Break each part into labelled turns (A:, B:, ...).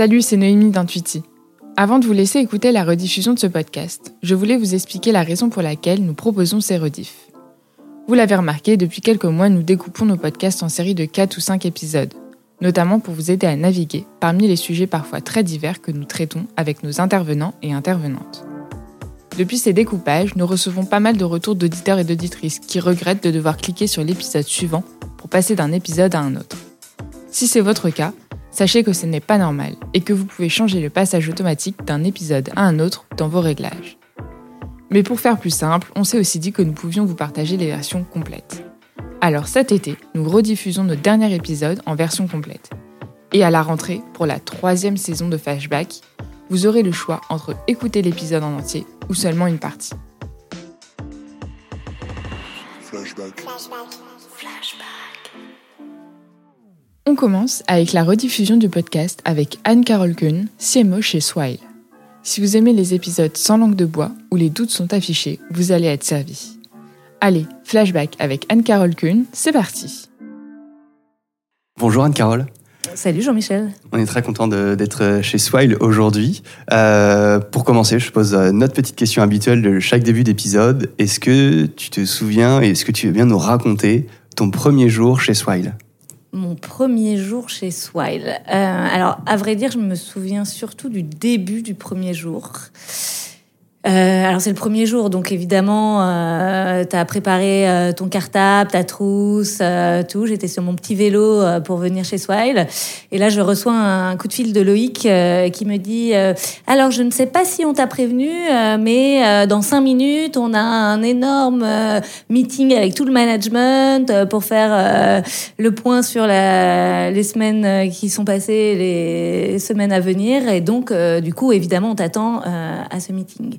A: Salut, c'est Noémie d'Intuiti. Avant de vous laisser écouter la rediffusion de ce podcast, je voulais vous expliquer la raison pour laquelle nous proposons ces rediffs. Vous l'avez remarqué, depuis quelques mois, nous découpons nos podcasts en séries de 4 ou 5 épisodes, notamment pour vous aider à naviguer parmi les sujets parfois très divers que nous traitons avec nos intervenants et intervenantes. Depuis ces découpages, nous recevons pas mal de retours d'auditeurs et d'auditrices qui regrettent de devoir cliquer sur l'épisode suivant pour passer d'un épisode à un autre. Si c'est votre cas, sachez que ce n'est pas normal et que vous pouvez changer le passage automatique d'un épisode à un autre dans vos réglages. Mais pour faire plus simple, on s'est aussi dit que nous pouvions vous partager les versions complètes. Alors cet été, nous rediffusons notre dernier épisode en version complète. Et à la rentrée, pour la troisième saison de Flashback, vous aurez le choix entre écouter l'épisode en entier ou seulement une partie. Flashback. On commence avec la rediffusion du podcast avec Anne-Carole Kuhn, CMO chez Swile. Si vous aimez les épisodes sans langue de bois où les doutes sont affichés, vous allez être servi. Allez, flashback avec Anne-Carole Kuhn, c'est parti.
B: Bonjour Anne-Carole.
C: Salut Jean-Michel.
B: On est très content d'être chez Swile aujourd'hui. Euh, pour commencer, je pose euh, notre petite question habituelle de chaque début d'épisode. Est-ce que tu te souviens et est-ce que tu veux bien nous raconter ton premier jour chez Swile?
C: Mon premier jour chez Swile. Euh, alors, à vrai dire, je me souviens surtout du début du premier jour. Euh, alors c'est le premier jour, donc évidemment, euh, tu as préparé euh, ton cartable, ta trousse, euh, tout. J'étais sur mon petit vélo euh, pour venir chez Swile. Et là, je reçois un coup de fil de Loïc qui me dit Alors, je ne sais pas si on t'a prévenu, mais dans cinq minutes, on a un énorme meeting avec tout le management pour faire le point sur la, les semaines qui sont passées, les semaines à venir. Et donc, du coup, évidemment, on t'attend à ce meeting.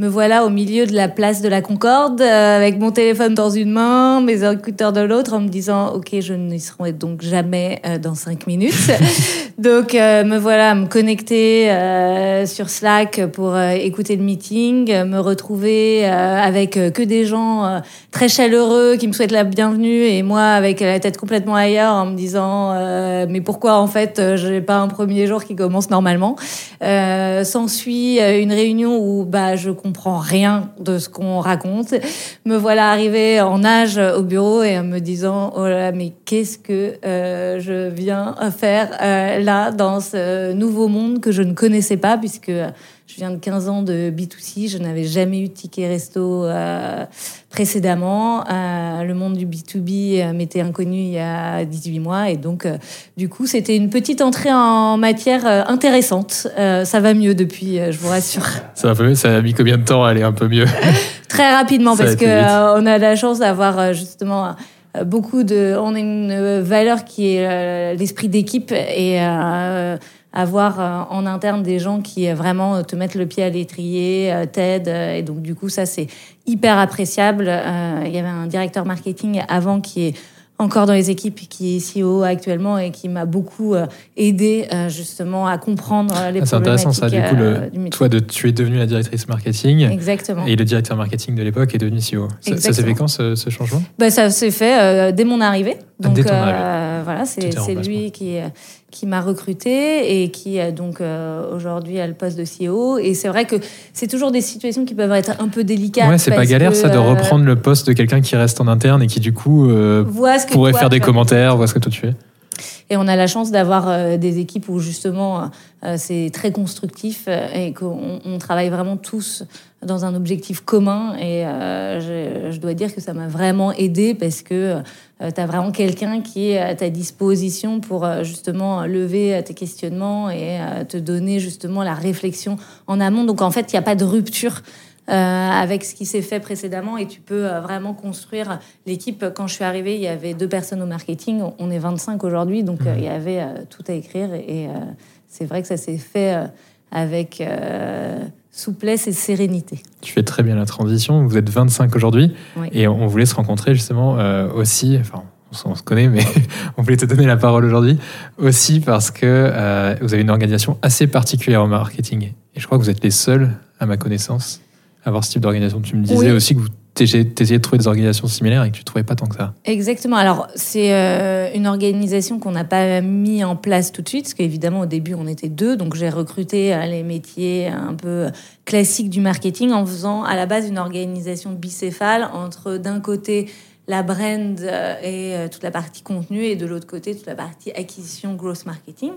C: Me voilà au milieu de la place de la Concorde, euh, avec mon téléphone dans une main, mes écouteurs de l'autre, en me disant Ok, je n'y serai donc jamais euh, dans cinq minutes. donc, euh, me voilà à me connecter sur Slack pour écouter le meeting, me retrouver avec que des gens très chaleureux qui me souhaitent la bienvenue et moi avec la tête complètement ailleurs en me disant Mais pourquoi en fait, j'ai pas un premier jour qui commence normalement S'ensuit une réunion où bah, je comprends rien de ce qu'on raconte. Me voilà arrivée en âge au bureau et en me disant oh là, mais qu'est-ce que euh, je viens faire euh, là dans ce nouveau monde que je ne connaissais pas puisque je viens de 15 ans de B2C, je n'avais jamais eu de ticket resto euh, précédemment. Euh, le monde du B2B euh, m'était inconnu il y a 18 mois et donc du coup c'était une petite entrée en matière intéressante. ça va mieux depuis, je vous rassure.
D: Ça va mieux, ça a mis combien de temps à aller un peu mieux?
C: Très rapidement parce que on a la chance d'avoir justement beaucoup de on a une valeur qui est l'esprit d'équipe et avoir euh, en interne des gens qui euh, vraiment te mettent le pied à l'étrier, euh, t'aident. Et donc, du coup, ça, c'est hyper appréciable. il y avait un directeur marketing avant qui est encore dans les équipes, qui est CEO actuellement et qui m'a beaucoup aidé justement à comprendre les ah,
D: C'est intéressant ça, du coup, toi, de, tu es devenue la directrice marketing.
C: Exactement.
D: Et le directeur marketing de l'époque est devenu CEO. Ça, s'est fait quand ce, changement?
C: Bah, Ça s'est fait dès mon arrivée. Ah, donc, dès ton arrivée. voilà, c'est lui qui qui m'a recruté et qui donc euh, aujourd'hui a le poste de CEO. Et c'est vrai que c'est toujours des situations qui peuvent être un peu délicates.
D: Ouais, c'est pas galère ça de euh, reprendre le poste de quelqu'un qui reste en interne et qui du coup euh, pourrait faire des commentaires, voir ce que toi tu fais.
C: Et on a la chance d'avoir des équipes où justement c'est très constructif et qu'on on travaille vraiment tous dans un objectif commun. Et je, je, dois dire que ça m'a vraiment aidé parce que euh, tu as vraiment quelqu'un qui est à ta disposition pour euh, justement lever euh, tes questionnements et te donner justement la réflexion en amont. Donc en fait, il n'y a pas de rupture. avec ce qui s'est fait précédemment et tu peux vraiment construire l'équipe. Quand je suis arrivée, il y avait deux personnes au marketing, on est 25 aujourd'hui, donc il y avait tout à écrire et c'est vrai que ça s'est fait avec souplesse et sérénité.
D: Tu fais très bien la transition. Vous êtes 25 aujourd'hui et on voulait se rencontrer justement euh, aussi. Enfin, on se connaît, mais on voulait te donner la parole aujourd'hui aussi parce que euh, vous avez une organisation assez particulière au marketing. Et je crois que vous êtes les seuls, à ma connaissance, à avoir ce type d'organisation. Tu me disais aussi que vous essayé de trouver des organisations similaires et que tu trouvais pas tant que ça.
C: Exactement. Alors, c'est euh, une organisation qu'on n'a pas mis en place tout de suite, parce qu'évidemment, au début, on était deux. Donc, j'ai recruté euh, les métiers un peu classiques du marketing en faisant à la base une organisation bicéphale entre, d'un côté, la brand euh, et euh, toute la partie contenu et de l'autre côté toute la partie acquisition growth marketing.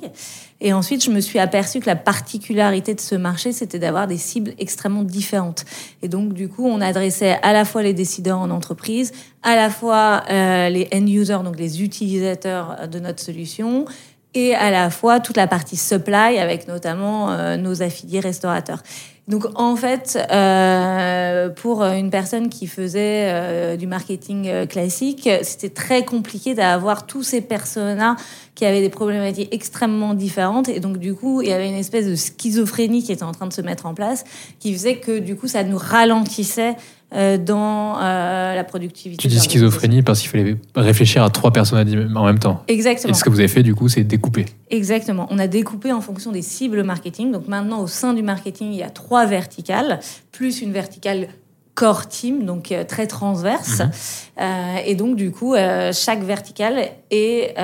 C: Et ensuite, je me suis aperçue que la particularité de ce marché, c'était d'avoir des cibles extrêmement différentes. Et donc, du coup, on adressait à la fois les décideurs en entreprise, à la fois euh, les end users, donc les utilisateurs de notre solution, et à la fois toute la partie supply avec notamment nos affiliés restaurateurs. Donc en fait, euh, pour une personne qui faisait euh, du marketing euh, classique, c'était très compliqué d'avoir tous ces personas qui avaient des problématiques extrêmement différentes. Et donc du coup, il y avait une espèce de schizophrénie qui était en train de se mettre en place, qui faisait que du coup, ça nous ralentissait dans euh, la productivité.
D: Tu dis schizophrénie parce qu'il fallait réfléchir à trois personnes en même temps.
C: Exactement.
D: Et ce que vous avez fait, du coup, c'est découper.
C: Exactement. On a découpé en fonction des cibles marketing. Donc maintenant, au sein du marketing, il y a trois verticales, plus une verticale core team, donc euh, très transverse. Mhm. et donc, du coup, chaque verticale est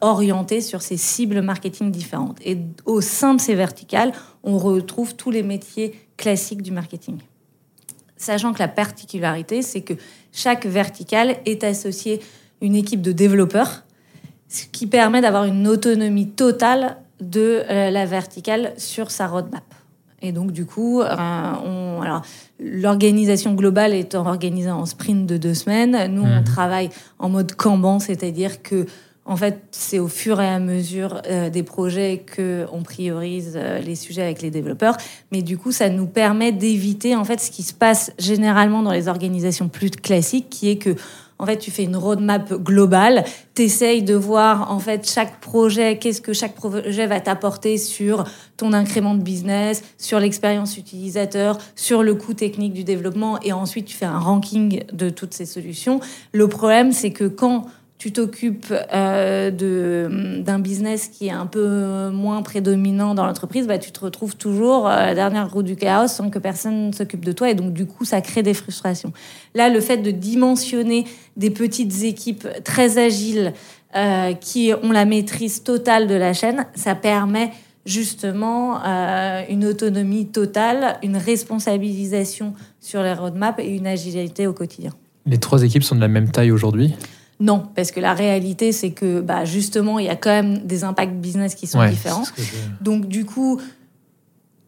C: orientée sur ses cibles marketing différentes. Et au sein de ces verticales, on retrouve tous les métiers classiques du marketing sachant que la particularité, c'est que chaque verticale est associée une équipe de développeurs, ce qui permet d'avoir une autonomie totale de euh, la verticale sur sa roadmap. Et donc, du coup, euh, l'organisation globale est organisée en sprint de deux semaines. Nous, on mhm. travaille en mode Kanban, c'est-à-dire que en fait, c'est au fur et à mesure euh, des projets que on priorise euh, les sujets avec les développeurs. Mais du coup, ça nous permet d'éviter en fait ce qui se passe généralement dans les organisations plus classiques, qui est que en fait, tu fais une roadmap globale, tu essayes de voir en fait chaque projet, qu'est-ce que chaque projet va t'apporter sur ton incrément de business, sur l'expérience utilisateur, sur le coût technique du développement, et ensuite tu fais un ranking de toutes ces solutions. Le problème, c'est que quand tu t'occupes euh, d'un business qui est un peu moins prédominant dans l'entreprise, bah, tu te retrouves toujours à la dernière roue du chaos sans que personne s'occupe de toi. Et donc, du coup, ça crée des frustrations. Là, le fait de dimensionner des petites équipes très agiles euh, qui ont la maîtrise totale de la chaîne, ça permet justement euh, une autonomie totale, une responsabilisation sur les roadmaps et une agilité au quotidien.
D: Les trois équipes sont de la même taille aujourd'hui?
C: Non, parce que la réalité, c'est que bah, justement, il y a quand même des impacts business qui sont différents. Donc, du coup,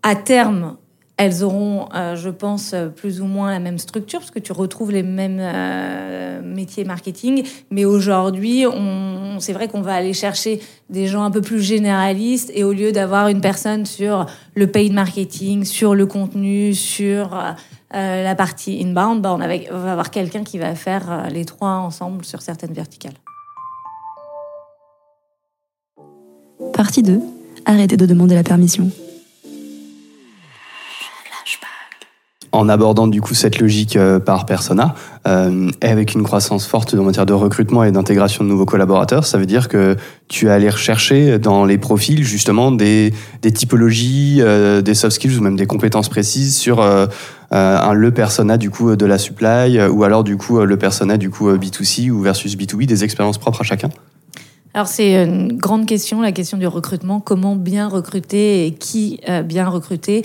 C: à terme, elles auront, euh, je pense, plus ou moins la même structure, parce que tu retrouves les mêmes euh, métiers marketing. Mais aujourd'hui, on, c'est vrai qu'on va aller chercher des gens un peu plus généralistes, et au lieu d'avoir une personne sur le paid marketing, sur le contenu, sur euh, la partie inbound, bah, on, va avoir quelqu'un qui va faire euh, les trois ensemble sur certaines verticales.
E: Partie 2. Arrêtez de demander la permission.
B: En abordant du coup cette logique euh, par persona euh, et avec une croissance forte en matière de recrutement et d'intégration de nouveaux collaborateurs, ça veut dire que tu es allé rechercher dans les profils justement des, typologies, euh, des soft skills ou même des compétences précises sur un, le persona du coup de la supply ou alors du coup le persona du coup B2C ou versus B2B, des expériences propres à chacun?
C: Alors c'est une grande question, la question du recrutement. Comment bien recruter et qui bien recruter?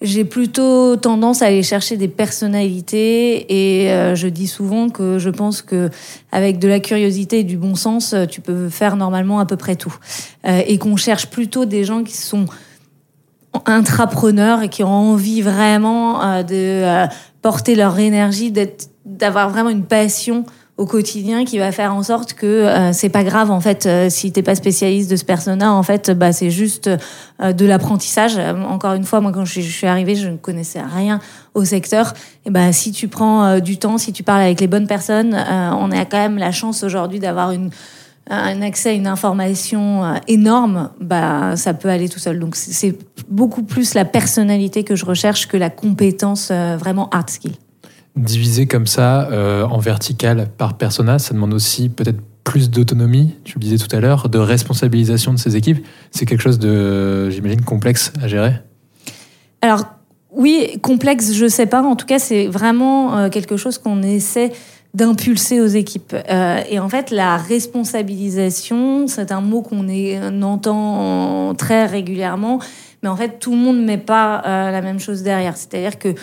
C: J'ai plutôt tendance à aller chercher des personnalités et euh, je dis souvent que je pense que avec de la curiosité et du bon sens, euh, tu peux faire normalement à peu près tout. Euh, et qu'on cherche plutôt des gens qui sont intrapreneurs et qui ont envie vraiment de porter leur énergie, d'avoir vraiment une passion au quotidien qui va faire en sorte que euh, c'est pas grave en fait euh, si t'es pas spécialiste de ce persona en fait bah c'est juste euh, de l'apprentissage encore une fois moi quand je, suis arrivée je ne connaissais rien au secteur et bah si tu prends du temps si tu parles avec les bonnes personnes on a quand même la chance aujourd'hui d'avoir une un accès à une information énorme, bah, ça peut aller tout seul. Donc, c'est beaucoup plus la personnalité que je recherche que la compétence vraiment hard skill.
D: Diviser comme ça euh, en vertical par persona, ça demande aussi peut-être plus d'autonomie, tu le disais tout à l'heure, de responsabilisation de ces équipes. C'est quelque chose de, j'imagine, complexe à gérer?
C: Alors, oui, complexe, je sais pas. En tout cas, c'est vraiment quelque chose qu'on essaie d'impulser aux équipes. et en fait, la responsabilisation, c'est un mot qu'on entend très régulièrement, mais en fait, tout le monde ne met pas la même chose derrière. C'est-à-dire que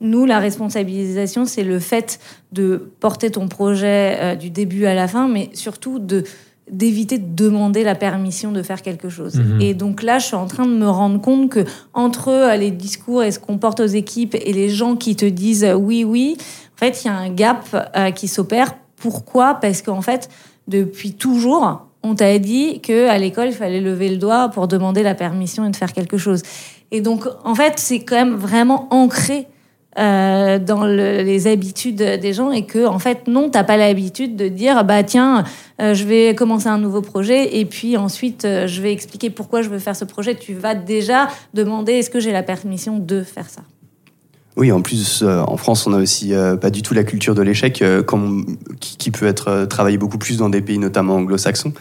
C: nous, la responsabilisation, c'est le fait de porter ton projet euh, du début à la fin, mais surtout de d'éviter de demander la permission de faire quelque chose. Mhm. Et donc là, je suis en train de me rendre compte que entre euh, les discours et ce qu'on porte aux équipes et les gens qui te disent euh, oui, oui, en fait, il y a un gap qui s'opère. Pourquoi? Parce qu'en fait, depuis toujours, on t'a dit que à l'école, il fallait lever le doigt pour demander la permission et de faire quelque chose. Et donc, en fait, c'est quand même vraiment ancré euh, dans les habitudes des gens et que en fait non t'as pas l'habitude de dire bah tiens euh, je vais commencer un nouveau projet et puis ensuite euh, je vais expliquer pourquoi je veux faire ce projet tu vas déjà demander est-ce que j'ai la permission de faire ça?
B: Oui, en plus, en France, on a aussi pas du tout la culture de l'échec, qui, qui, peut être travaillée beaucoup plus dans des pays, notamment anglo-saxons.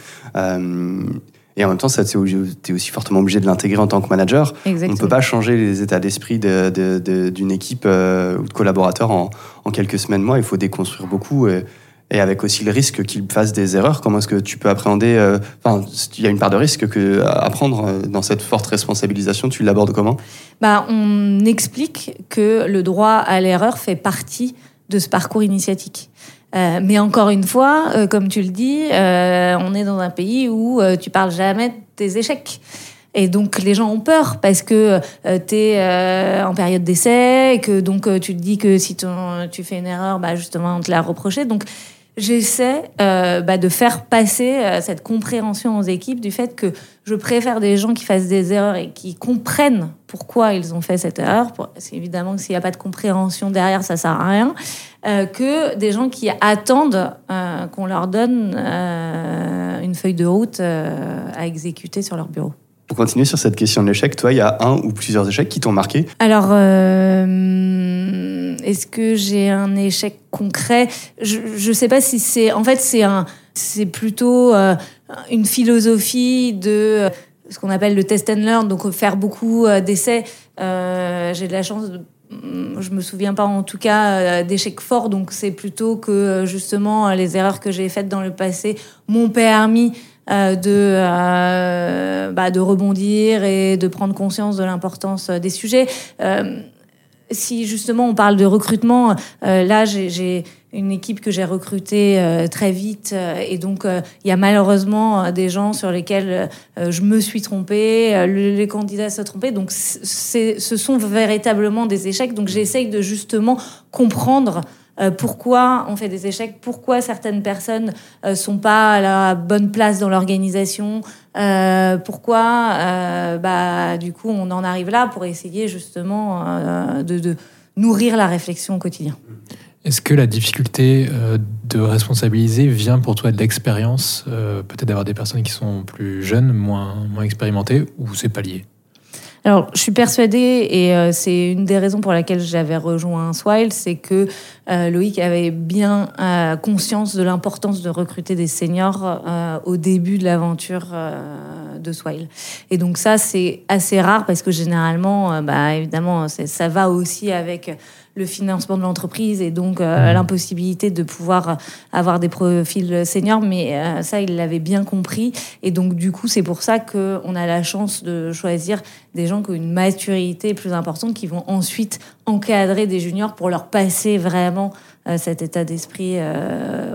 B: Et en même temps, ça, tu es aussi fortement obligé de l'intégrer en tant que manager. On ne peut pas changer les états d'esprit d'une équipe euh, ou de collaborateurs en, quelques semaines, mois. Il faut déconstruire beaucoup. Et, avec aussi le risque qu'ils fassent des erreurs, comment est-ce que tu peux appréhender euh, Enfin, il y a une part de risque que, à prendre euh, dans cette forte responsabilisation. Tu l'abordes comment?
C: Bah, On explique que le droit à l'erreur fait partie de ce parcours initiatique. Euh, mais encore une fois, euh, comme tu le dis, euh, on est dans un pays où tu parles jamais de tes échecs. Et donc les gens ont peur parce que tu es en période d'essai, et que donc tu te dis que si tu fais une erreur, bah, justement on te l'a reproché. Donc j'essaie euh, bah, de faire passer euh, cette compréhension aux équipes du fait que je préfère des gens qui fassent des erreurs et qui comprennent pourquoi ils ont fait cette erreur. Parce qu'évidemment, s'il n'y a pas de compréhension derrière, ça sert à rien. Euh, que des gens qui attendent euh, qu'on leur donne euh, une feuille de route à exécuter sur leur bureau.
B: Pour continuer sur cette question de l'échec, toi, il y a un ou plusieurs échecs qui t'ont marqué
C: Alors, est-ce que j'ai un échec concret? Je ne sais pas si c'est. En fait, c'est un, c'est plutôt euh, une philosophie de euh, ce qu'on appelle le test and learn, donc faire beaucoup euh, d'essais. j'ai de la chance mm, je me souviens pas en tout cas d'échecs forts, donc c'est plutôt que justement les erreurs que j'ai faites dans le passé m'ont permis de, bah, de rebondir et de prendre conscience de l'importance des sujets si justement on parle de recrutement, euh, là j'ai une équipe que j'ai recrutée euh, très vite euh, et donc il y a malheureusement des gens sur lesquels je me suis trompée, les candidats se trompés, donc ce sont véritablement des échecs. Donc j'essaye de justement comprendre euh, pourquoi on fait des échecs, pourquoi certaines personnes ne euh, sont pas à la bonne place dans l'organisation, euh, pourquoi bah, du coup on en arrive là pour essayer justement de, nourrir la réflexion au quotidien?
D: Est-ce que la difficulté de responsabiliser vient pour toi de l'expérience, peut-être d'avoir des personnes qui sont plus jeunes, moins, moins expérimentées, ou c'est pas lié?
C: Alors, je suis persuadée, et euh, c'est une des raisons pour laquelle j'avais rejoint Swile, c'est que euh, Loïc avait bien euh, conscience de l'importance de recruter des seniors au début de l'aventure de Swile. Et donc ça, c'est assez rare parce que généralement, bah, évidemment, ça va aussi avec le financement de l'entreprise et donc euh, mmh. l'impossibilité de pouvoir avoir des profils seniors. Mais euh, ça, il l'avait bien compris. Et donc, du coup, c'est pour ça qu'on a la chance de choisir des gens qui ont une maturité plus importante, qui vont ensuite encadrer des juniors pour leur passer vraiment euh, cet état d'esprit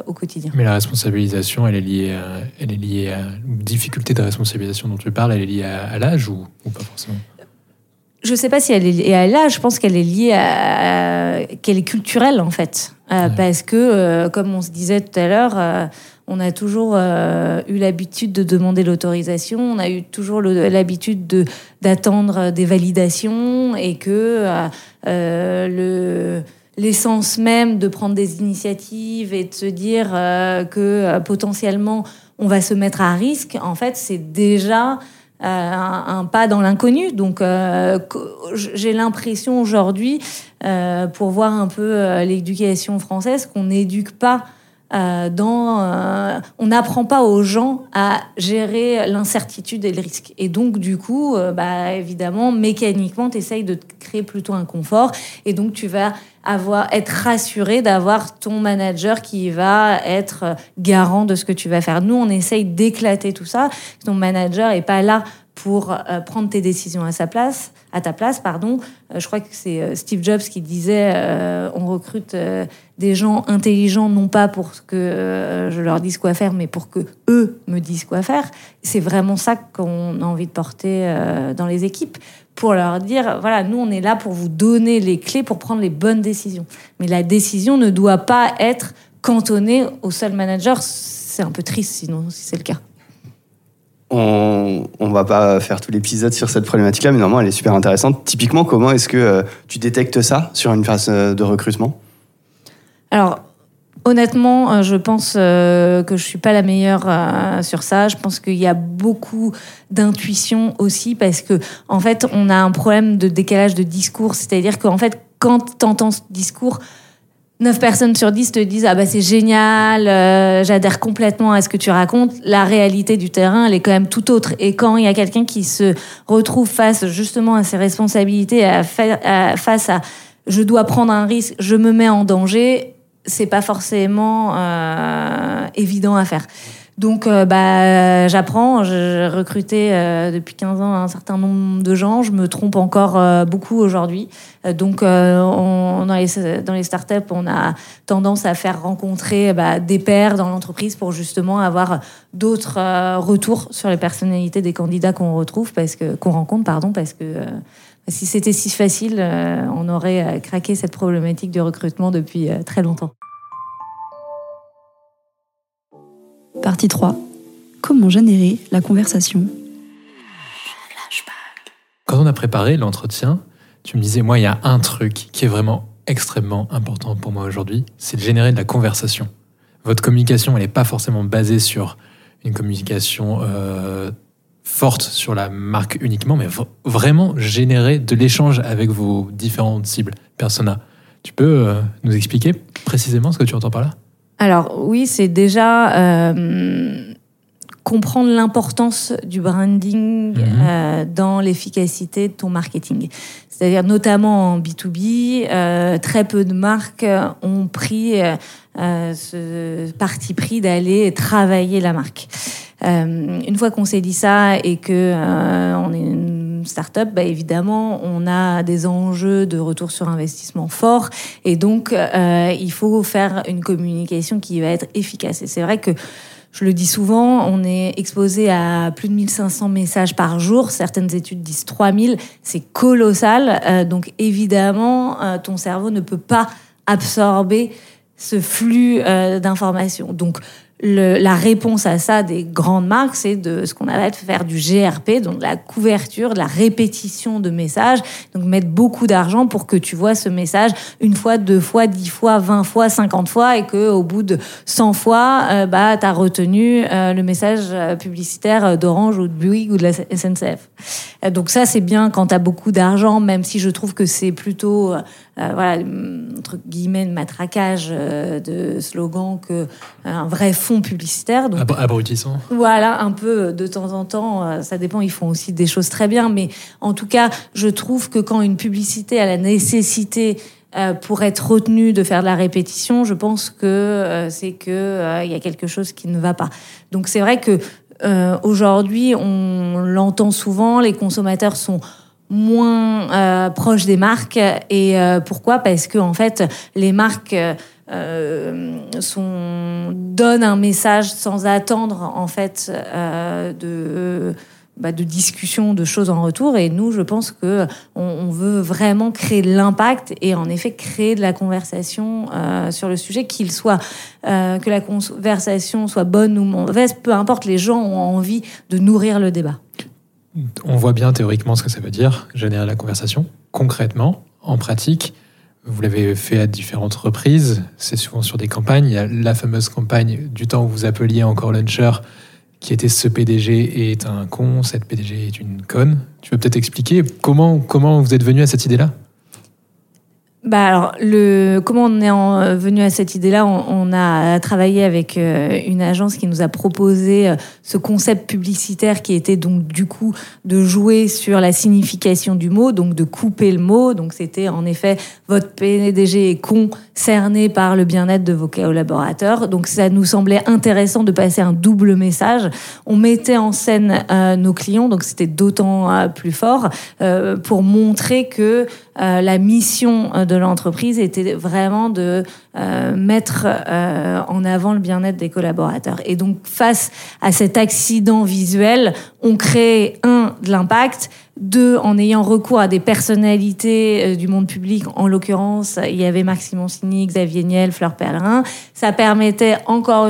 C: au quotidien.
D: Mais la responsabilisation, elle est liée à, elle est liée à difficulté de responsabilisation dont tu parles, elle est liée à, l'âge ou, ou, pas forcément?
C: Je sais pas si elle est liée à l'âge, je pense qu'elle est liée à, qu'elle est culturelle en fait, euh, parce que euh, comme on se disait tout à l'heure, euh, on a toujours eu l'habitude de demander l'autorisation, on a eu toujours l'habitude de d'attendre des validations et que le l'essence même de prendre des initiatives et de se dire que potentiellement on va se mettre à risque, en fait, c'est déjà euh, un, pas dans l'inconnu. Donc, euh, j'ai l'impression aujourd'hui, euh, pour voir un peu l'éducation française, qu'on n'éduque pas euh, dans, euh, on n'apprend pas aux gens à gérer l'incertitude et le risque. Et donc, du coup, euh, bah, évidemment, mécaniquement, tu essayes de créer plutôt un confort. Et donc, tu vas avoir, être rassuré d'avoir ton manager qui va être garant de ce que tu vas faire. Nous, on essaye d'éclater tout ça. Ton manager est pas là pour euh, prendre tes décisions à sa place, à ta place, pardon. Euh, je crois que c'est euh, Steve Jobs qui disait on recrute des gens intelligents non pas pour que je leur dise quoi faire, mais pour que eux me disent quoi faire. C'est vraiment ça qu'on a envie de porter dans les équipes pour leur dire voilà, nous on est là pour vous donner les clés pour prendre les bonnes décisions. Mais la décision ne doit pas être cantonnée au seul manager. C'est un peu triste sinon si c'est le cas.
B: On, on va pas faire tout l'épisode sur cette problématique-là, mais normalement, elle est super intéressante. Typiquement, comment est-ce que euh, tu détectes ça sur une phase euh, de recrutement?
C: Alors, honnêtement, euh, je pense que je suis pas la meilleure sur ça. Je pense qu'il y a beaucoup d'intuition aussi parce que, en fait, on a un problème de décalage de discours. C'est-à-dire qu'en fait, quand tu entends ce discours, 9 personnes sur 10 te disent ah bah c'est génial, euh, j'adhère complètement à ce que tu racontes. La réalité du terrain, elle est quand même tout autre. Et quand il y a quelqu'un qui se retrouve face justement à ses responsabilités, à face à je dois prendre un risque, je me mets en danger, c'est pas forcément euh, évident à faire. Donc, euh, bah, j'apprends. J'ai recruté euh, depuis 15 ans un certain nombre de gens. Je me trompe encore euh, beaucoup aujourd'hui. donc, on, dans, les, dans les startups, on a tendance à faire rencontrer bah, des pairs dans l'entreprise pour justement avoir d'autres retours sur les personnalités des candidats qu'on retrouve, parce que qu'on rencontre, pardon, parce que si c'était si facile, on aurait craqué cette problématique du recrutement depuis très longtemps.
E: Partie 3. Comment générer la conversation?
D: Quand on a préparé l'entretien, tu me disais, moi, il y a un truc qui est vraiment extrêmement important pour moi aujourd'hui, c'est de générer de la conversation. Votre communication, elle n'est pas forcément basée sur une communication euh, forte sur la marque uniquement, mais vraiment générer de l'échange avec vos différentes cibles, persona. Tu peux euh, nous expliquer précisément ce que tu entends par là?
C: Alors oui, c'est déjà euh, comprendre l'importance du branding mhm. euh, dans l'efficacité de ton marketing. C'est-à-dire notamment en B2B, euh, très peu de marques ont pris ce parti pris d'aller travailler la marque. une fois qu'on s'est dit ça et que on est une start-up, bah, évidemment, on a des enjeux de retour sur investissement forts et donc euh, il faut faire une communication qui va être efficace. Et c'est vrai que je le dis souvent, on est exposé à plus de 1500 messages par jour. Certaines études disent 3000. C'est colossal. Euh, donc évidemment, euh, ton cerveau ne peut pas absorber ce flux d'informations. Donc la réponse à ça des grandes marques, c'est de ce qu'on appelle faire du GRP, donc de la couverture, de la répétition de messages, donc mettre beaucoup d'argent pour que tu vois ce message une fois, deux fois, dix fois, vingt fois, cinquante fois, et que au bout de cent fois, euh, bah, tu as retenu euh, le message euh, publicitaire d'Orange ou de Bouygues ou de la SNCF. donc ça, c'est bien quand tu as beaucoup d'argent, même si je trouve que c'est plutôt euh, voilà, entre guillemets, de matraquage euh, de slogan que euh, un vrai fond publicitaire.
D: Donc, Abrutissant.
C: Voilà, un peu de temps en temps, ça dépend, ils font aussi des choses très bien, mais en tout cas, je trouve que quand une publicité a la nécessité pour être retenue de faire de la répétition, je pense que c'est que il y a quelque chose qui ne va pas. Donc c'est vrai que aujourd'hui, on l'entend souvent, les consommateurs sont moins euh, proche des marques. Et euh, pourquoi? Parce que en fait, les marques euh, sont, donnent un message sans attendre en fait euh, de bah, de discussion, de choses en retour. Et nous, je pense que on, veut vraiment créer de l'impact et en effet créer de la conversation euh, sur le sujet, qu'il soit euh, que la conversation soit bonne ou mauvaise, peu importe. Les gens ont envie de nourrir le débat
D: on voit bien théoriquement ce que ça veut dire, générer la conversation. Concrètement, en pratique, vous l'avez fait à différentes reprises, c'est souvent sur des campagnes. Il y a la fameuse campagne du temps où vous appeliez encore Launcher, qui était ce PDG est un con, cette PDG est une conne. Tu peux peut-être expliquer comment, comment vous êtes venu à cette idée-là?
C: Bah alors, le, comment on est en, euh, venu à cette idée-là? On, on, a travaillé avec euh, une agence qui nous a proposé euh, ce concept publicitaire qui était donc du coup de jouer sur la signification du mot, donc de couper le mot. Donc c'était en effet votre PDG est concerné par le bien-être de vos collaborateurs. Donc ça nous semblait intéressant de passer un double message. On mettait en scène euh, nos clients, donc c'était d'autant plus fort euh, pour montrer que euh, la mission de l'entreprise était vraiment de euh, mettre euh, en avant le bien-être des collaborateurs. Et donc, face à cet accident visuel, on crée, un, de l'impact, deux, en ayant recours à des personnalités euh, du monde public, en l'occurrence, il y avait Marc Simoncini, Xavier Niel, Fleur Pellerin, ça permettait encore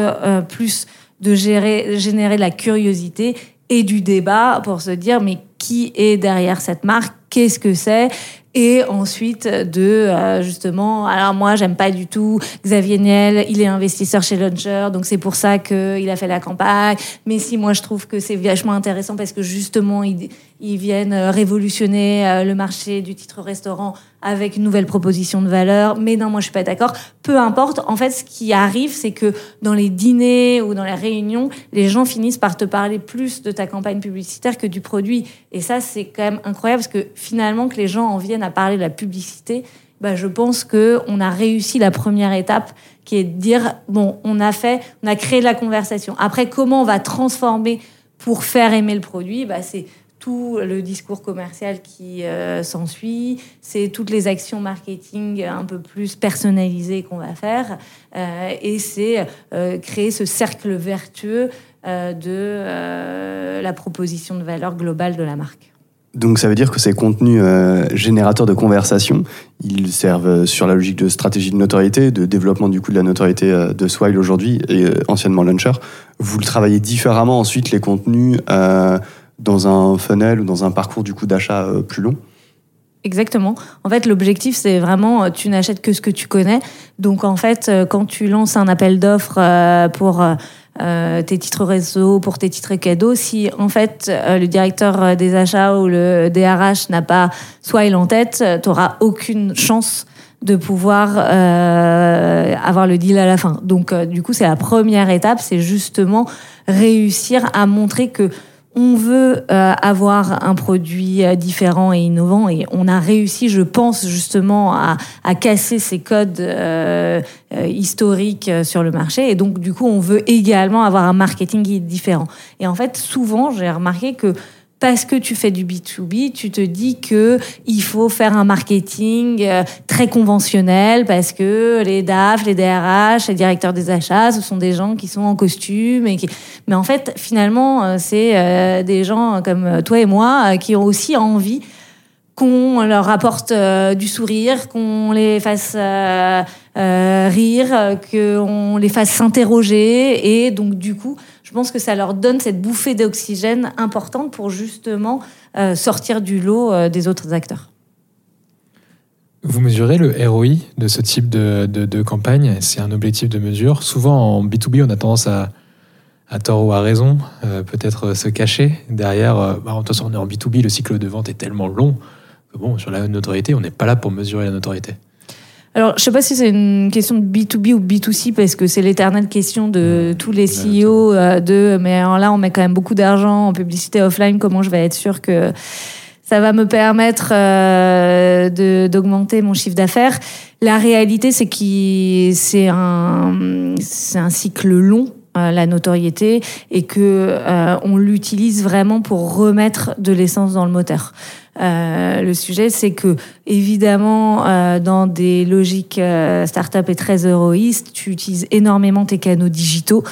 C: plus de gérer, générer de la curiosité et du débat pour se dire mais qui est derrière cette marque, qu'est-ce que c'est. Et ensuite de euh, justement alors moi j'aime pas du tout Xavier Niel il est investisseur chez Launcher donc c'est pour ça qu'il a fait la campagne. Mais si moi je trouve que c'est vachement intéressant parce que justement ils, ils viennent euh, révolutionner euh, le marché du titre restaurant avec une nouvelle proposition de valeur. Mais non moi je suis pas d'accord. Peu importe. En fait ce qui arrive c'est que dans les dîners ou dans les réunions les gens finissent par te parler plus de ta campagne publicitaire que du produit. Et ça c'est quand même incroyable parce que finalement que les gens en viennent à parler de la publicité, bah, je pense que on a réussi la première étape qui est de dire bon, on a fait, on a créé la conversation. Après, comment on va transformer pour faire aimer le produit? Bah, C'est tout le discours commercial qui euh, s'ensuit, c'est toutes les actions marketing un peu plus personnalisées qu'on va faire, euh, et c'est euh, créer ce cercle vertueux de la proposition de valeur globale de la marque.
B: Donc ça veut dire que ces contenus euh, générateurs de conversation, ils servent sur la logique de stratégie de notoriété, de développement du coup de la notoriété euh, de Swile aujourd'hui et euh, anciennement Launcher. Vous le travaillez différemment ensuite les contenus euh, dans un funnel ou dans un parcours du coup d'achat euh, plus long?
C: Exactement. En fait, l'objectif, c'est vraiment, euh, tu n'achètes que ce que tu connais. Donc, en fait, euh, quand tu lances un appel d'offres euh, pour euh, tes titres réseau, pour tes titres cadeaux, si en fait euh, le directeur des achats ou le DRH n'a pas Swile en tête, tu n'auras aucune chance de pouvoir euh, avoir le deal à la fin. Donc, euh, du coup, c'est la première étape, c'est justement réussir à montrer que on veut euh, avoir un produit euh, différent et innovant et on a réussi, je pense, justement à, à casser ces codes euh, euh, historiques euh, sur le marché. Et donc, du coup, on veut également avoir un marketing qui est différent. Et en fait, souvent, j'ai remarqué que parce que tu fais du B2B, tu te dis que il faut faire un marketing euh, très conventionnel parce que les DAF, les DRH, les directeurs des achats, ce sont des gens qui sont en costume et qui mais en fait finalement euh, c'est euh, des gens comme toi et moi qui ont aussi envie qu'on leur apporte euh, du sourire, qu'on les fasse euh, euh, rire, qu'on les fasse s'interroger. Et donc, du coup, je pense que ça leur donne cette bouffée d'oxygène importante pour justement sortir du lot des autres acteurs.
D: Vous mesurez le ROI de ce type de, campagne? C'est un objectif de mesure. Souvent en B2B, on a tendance à, à tort ou à raison, peut-être se cacher derrière. Euh, bah, de toute façon, on est en B2B, le cycle de vente est tellement long bon, sur la notoriété, on n'est pas là pour mesurer la notoriété.
C: Alors, je sais pas si c'est une question de B2B ou B2C parce que c'est l'éternelle question de tous les CEO euh, de mais alors là on met quand même beaucoup d'argent en publicité offline, comment je vais être sûr que ça va me permettre euh, d'augmenter mon chiffre d'affaires? La réalité, c'est que c'est un, c'est un cycle long, euh, la notoriété, et que euh, on l'utilise vraiment pour remettre de l'essence dans le moteur. Euh, le sujet, c'est que évidemment, euh, dans des logiques euh, start-up et très héroïstes, tu utilises énormément tes canaux digitaux.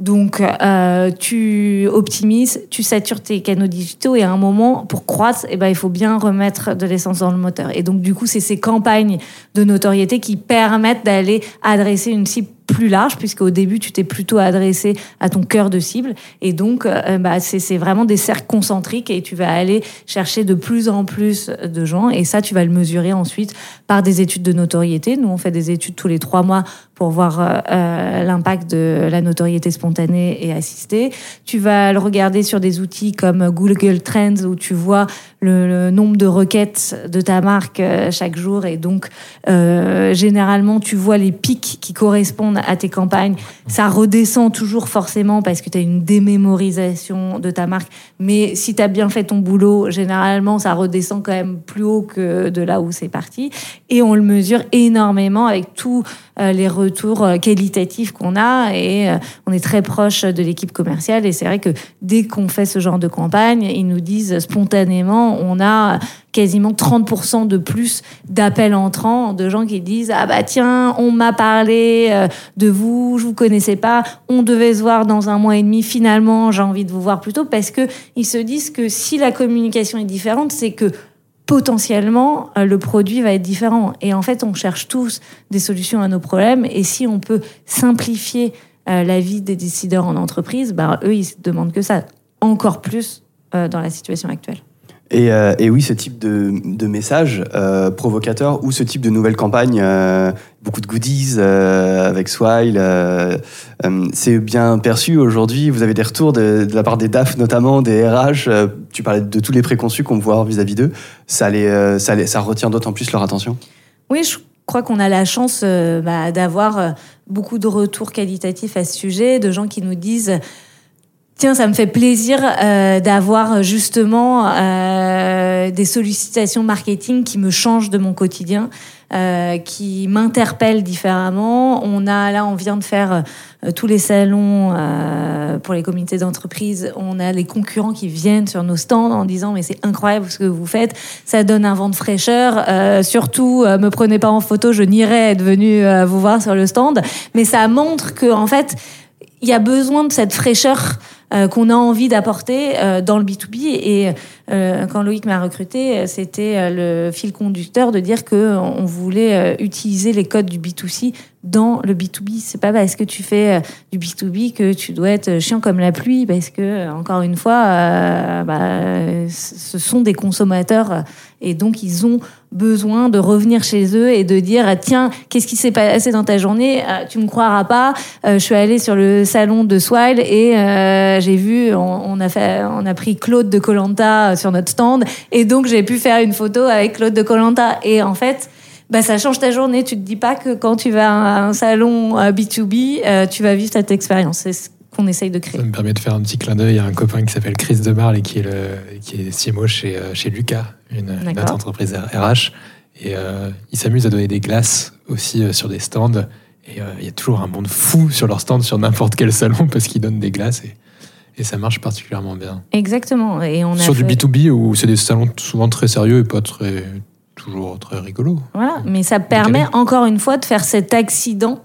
C: Donc, euh, tu optimises, tu satures tes canaux digitaux et à un moment, pour croître, eh ben, il faut bien remettre de l'essence dans le moteur. Et donc, du coup, c'est ces campagnes de notoriété qui permettent d'aller adresser une cible plus large, puisqu'au début, tu t'es plutôt adressé à ton cœur de cible. Et donc, euh, bah, c'est c'est vraiment des cercles concentriques et tu vas aller chercher de plus en plus de gens. Et ça, tu vas le mesurer ensuite par des études de notoriété. Nous, on fait des études tous les trois mois pour voir euh, l'impact de la notoriété spontanée et assistée. Tu vas le regarder sur des outils comme Google Trends où tu vois le, nombre de requêtes de ta marque chaque jour et donc généralement tu vois les pics qui correspondent à tes campagnes. Ça redescend toujours forcément parce que tu as une démémorisation de ta marque, mais si tu as bien fait ton boulot, généralement ça redescend quand même plus haut que de là où c'est parti. Et on le mesure énormément avec tous euh, les euh, qualitatifs qu'on a. Et euh, on est très proche de l'équipe commerciale. Et c'est vrai que dès qu'on fait ce genre de campagne, ils nous disent spontanément, on a quasiment 30% de plus d'appels entrants de gens qui disent ah bah tiens on m'a parlé de vous je vous connaissais pas on devait se voir dans un mois et demi finalement j'ai envie de vous voir plus tôt parce que ils se disent que si la communication est différente c'est que potentiellement, euh, le produit va être différent. Et en fait, on cherche tous des solutions à nos problèmes. Et si on peut simplifier euh, la vie des décideurs en entreprise, ben, eux, ils se demandent que ça, encore plus euh, dans la situation actuelle.
B: Et, et, oui, ce type de, message provocateur ou ce type de nouvelle campagne, beaucoup de goodies avec Swile, c'est bien perçu aujourd'hui. Vous avez des retours de, la part des DAF, notamment des RH. tu parlais de tous les préconçus qu'on avoir vis-à-vis d'eux. Ça, les, ça, les, ça retient d'autant plus leur attention
C: Oui, je crois qu'on a la chance bah, d'avoir beaucoup de retours qualitatifs à ce sujet, de gens qui nous disent Tiens, ça me fait plaisir euh, d'avoir justement euh, des sollicitations marketing qui me changent de mon quotidien, euh, qui m'interpellent différemment. On a là, on vient de faire euh, tous les salons euh, pour les comités d'entreprise. On a les concurrents qui viennent sur nos stands en disant mais c'est incroyable ce que vous faites, ça donne un vent de fraîcheur. Euh, surtout, me prenez pas en photo, je n'irai être venu vous voir sur le stand. Mais ça montre que en fait, il y a besoin de cette fraîcheur qu'on a envie d'apporter euh, dans le B2B. Et euh, quand Loïc m'a recruté, c'était le fil conducteur de dire que on voulait utiliser les codes du B2C dans le B2B. C'est pas parce que tu fais du B2B que tu dois être chiant comme la pluie, parce que, encore une fois, bah, ce sont des consommateurs et donc ils ont besoin de revenir chez eux et de dire tiens qu'est-ce qui s'est passé dans ta journée? Tu me croiras pas je suis allée sur le salon de Swile et j'ai vu, on, a fait, on a pris Claude de Colanta sur notre stand, et donc j'ai pu faire une photo avec Claude de Colanta. Et en fait, bah, ça change ta journée. Tu te dis pas que quand tu vas à un salon B2B, euh, tu vas vivre cette expérience. C'est ce qu'on essaye de créer.
D: Ça me permet de faire un petit clin d'œil à un copain qui s'appelle Chris Demarle et qui est, le, qui est CMO chez, euh, chez Lucas, une, autre entreprise RH. Et euh, il s'amuse à donner des glaces aussi sur des stands. Et il y a toujours un monde fou sur leur stand, sur n'importe quel salon, parce qu'ils donnent des glaces. Et et ça marche particulièrement bien.
C: Exactement. Et on a
D: Sur du B2B où c'est des salons souvent très sérieux et pas très, toujours très rigolos.
C: Voilà, mais ça permet encore une fois de faire cet accident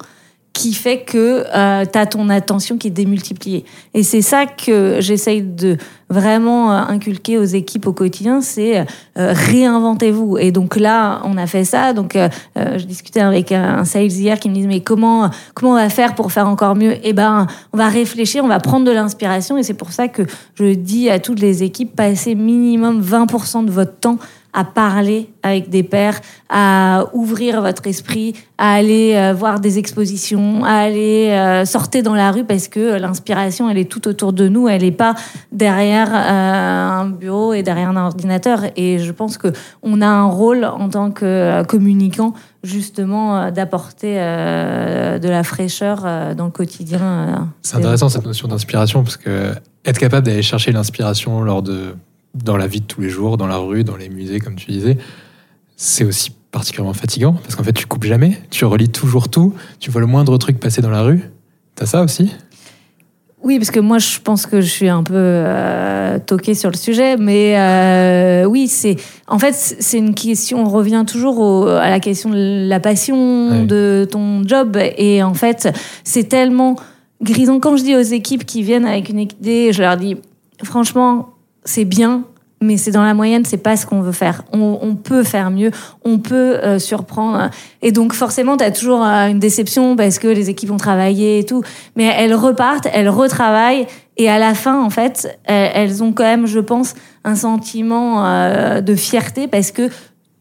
C: qui fait que euh, tu as ton attention qui est démultipliée. Et c'est ça que j'essaye de vraiment euh, inculquer aux équipes au quotidien, c'est euh, réinventez-vous. Et donc là, on a fait ça. Donc, euh, je discutais avec un sales hier qui me disait mais comment comment on va faire pour faire encore mieux? Eh ben, on va réfléchir, on va prendre de l'inspiration. Et c'est pour ça que je dis à toutes les équipes passez minimum 20% de votre temps à parler avec des pairs, à ouvrir votre esprit, à aller euh, voir des expositions, à aller euh, sortir dans la rue parce que l'inspiration, elle est tout autour de nous, elle n'est pas derrière euh, un bureau et derrière un ordinateur. Et je pense que on a un rôle en tant que communicant justement d'apporter de la fraîcheur dans le quotidien.
D: C'est intéressant cette notion d'inspiration parce que être capable d'aller chercher l'inspiration lors de dans la vie de tous les jours, dans la rue, dans les musées, comme tu disais, c'est aussi particulièrement fatigant parce qu'en fait, tu coupes jamais, tu relis toujours tout, tu vois le moindre truc passer dans la rue. T'as ça aussi?
C: Oui, parce que moi, je pense que je suis un peu euh, toquée sur le sujet, mais euh, oui, c'est en fait c'est une question. On revient toujours à la question de la passion de ton job, et en fait, c'est tellement grisant. Quand je dis aux équipes qui viennent avec une idée, je leur dis franchement, c'est bien, mais c'est dans la moyenne, c'est pas ce qu'on veut faire. On, peut faire mieux, on peut euh, surprendre. Et donc forcément, tu as toujours euh, une déception parce que les équipes ont travaillé et tout. Mais elles repartent, elles retravaillent. Et à la fin, en fait, elles, ont quand même, je pense, un sentiment euh, de fierté parce que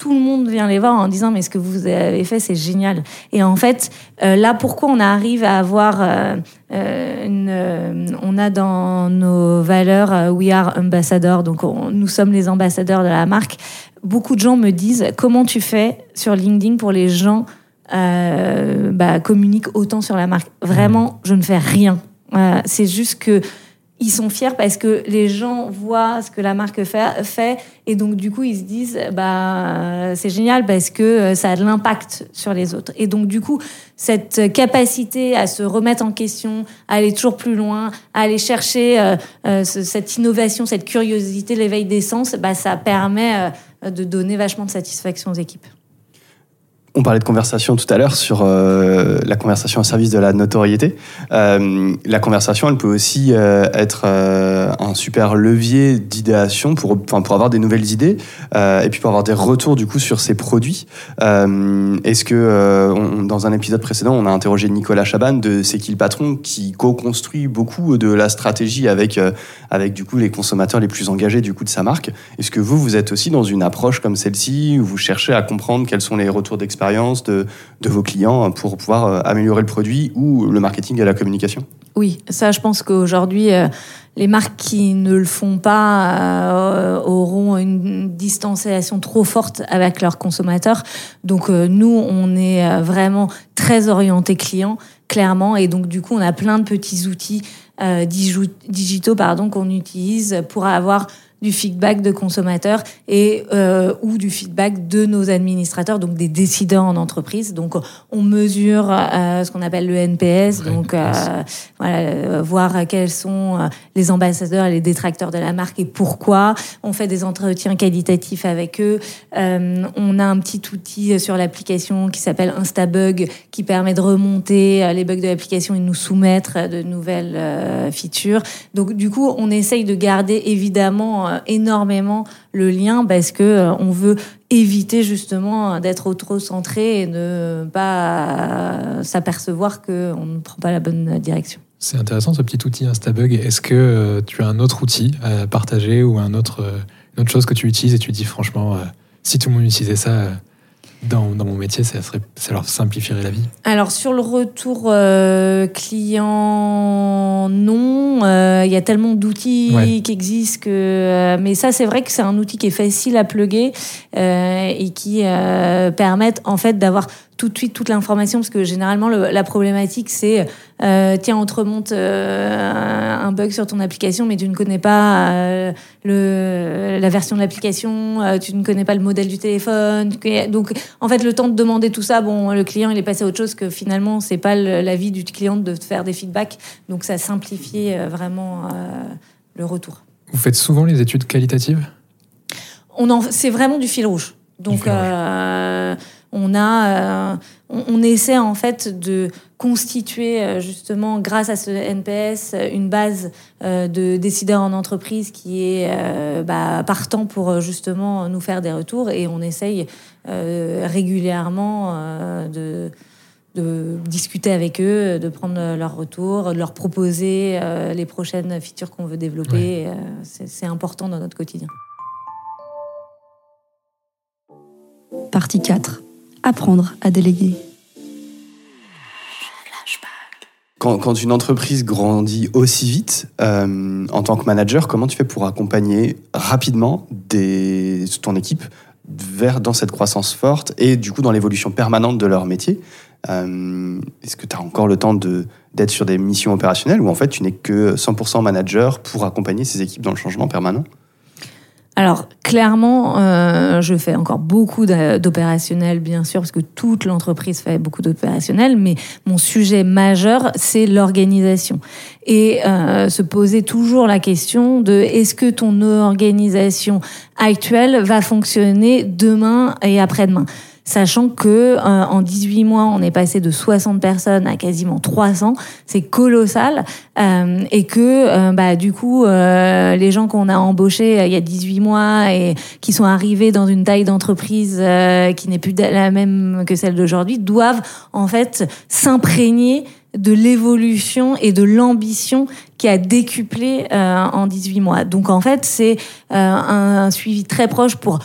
C: tout le monde vient les voir en disant mais ce que vous avez fait c'est génial. Et en fait, euh, là pourquoi on arrive à avoir euh, euh, une, on a dans nos valeurs We are ambassadors, donc nous sommes les ambassadeurs de la marque. Beaucoup de gens me disent comment tu fais sur LinkedIn pour les gens bah, communiquent autant sur la marque? Vraiment, je ne fais rien. c'est juste que ils sont fiers parce que les gens voient ce que la marque fait, et donc du coup ils se disent bah c'est génial parce que euh, ça a de l'impact sur les autres. Et donc du coup cette capacité à se remettre en question à aller toujours plus loin à aller chercher euh, euh, cette innovation cette curiosité l'éveil des sens bah ça permet de donner vachement de satisfaction aux équipes
B: on parlait de conversation tout à l'heure sur euh, la conversation au service de la notoriété. Euh, la conversation, elle peut aussi euh, être un super levier d'idéation pour, pour avoir des nouvelles idées et puis pour avoir des retours du coup sur ces produits. Est-ce que dans un épisode précédent, on a interrogé Nicolas Chaban de C'est qui le patron qui co-construit beaucoup de la stratégie avec avec du coup les consommateurs les plus engagés du coup de sa marque. Est-ce que vous vous êtes aussi dans une approche comme celle-ci où vous cherchez à comprendre quels sont les retours d'expérience de, de vos clients pour pouvoir euh, améliorer le produit ou le marketing et la communication?
C: Oui, ça, je pense qu'aujourd'hui, euh, les marques qui ne le font pas euh, auront une distanciation trop forte avec leurs consommateurs. Donc nous, on est vraiment très orienté client, clairement, et donc du coup, on a plein de petits outils digitaux qu'on utilise pour avoir du feedback de consommateurs et euh, ou du feedback de nos administrateurs, donc des décideurs en entreprise. Donc on mesure euh, ce qu'on appelle le NPS, donc euh, voilà, euh, voir quels sont euh, les ambassadeurs et les détracteurs de la marque et pourquoi. On fait des entretiens qualitatifs avec eux. Euh, on a un petit outil sur l'application qui s'appelle Instabug qui permet de remonter les bugs de l'application et de nous soumettre de nouvelles features. Donc du coup, on essaye de garder évidemment énormément le lien parce que euh, on veut éviter justement d'être trop centré et ne pas s'apercevoir qu'on ne prend pas la bonne direction.
D: C'est intéressant ce petit outil Instabug. Est-ce que euh, tu as un autre outil à partager ou un autre, une autre chose que tu utilises et tu dis franchement, si tout le monde utilisait ça, dans, mon métier, ça, serait, ça leur simplifierait la vie
C: Alors, sur le retour euh, client, non. Euh, il y a tellement d'outils qui existent que. Euh, mais ça, c'est vrai que c'est un outil qui est facile à plugger et qui permettent en fait d'avoir tout de suite toute l'information parce que généralement la problématique c'est euh, tiens on te remonte euh, un bug sur ton application mais tu ne connais pas euh, le, la version de l'application tu ne connais pas le modèle du téléphone donc en fait le temps de demander tout ça bon le client il est passé à autre chose que finalement c'est pas l'avis du client de faire des feedbacks. Donc ça simplifie vraiment le retour.
D: Vous faites souvent les études qualitatives?
C: On c'est vraiment du fil rouge. Donc on a, euh, on, essaie en fait de constituer euh, justement grâce à ce NPS une base euh, de décideurs en entreprise qui est bah, partant pour justement nous faire des retours et on essaye régulièrement de de discuter avec eux, de prendre leurs retours, de leur proposer les prochaines features qu'on veut développer. C'est important dans notre quotidien.
E: Partie 4 apprendre à déléguer.
B: Quand, une entreprise grandit aussi vite, euh, en tant que manager, comment tu fais pour accompagner rapidement ton équipe vers dans cette croissance forte et du coup dans l'évolution permanente de leur métier? Euh, Est-ce que tu as encore le temps d'être sur des missions opérationnelles ou en fait tu n'es que 100% manager pour accompagner ces équipes dans le changement permanent?
C: Alors clairement, euh, je fais encore beaucoup d'opérationnels, bien sûr, parce que toute l'entreprise fait beaucoup d'opérationnels, mais mon sujet majeur, c'est l'organisation. Et euh, se poser toujours la question de est-ce que ton organisation actuelle va fonctionner demain et après-demain? Sachant que euh, en 18 mois, on est passé de 60 personnes à quasiment 300, c'est colossal, euh, et que euh, bah, du coup, les gens qu'on a embauchés il y a 18 mois et qui sont arrivés dans une taille d'entreprise qui n'est plus la même que celle d'aujourd'hui, doivent en fait s'imprégner de l'évolution et de l'ambition qui a décuplé en 18 mois. Donc en fait, c'est un, un, suivi très proche pour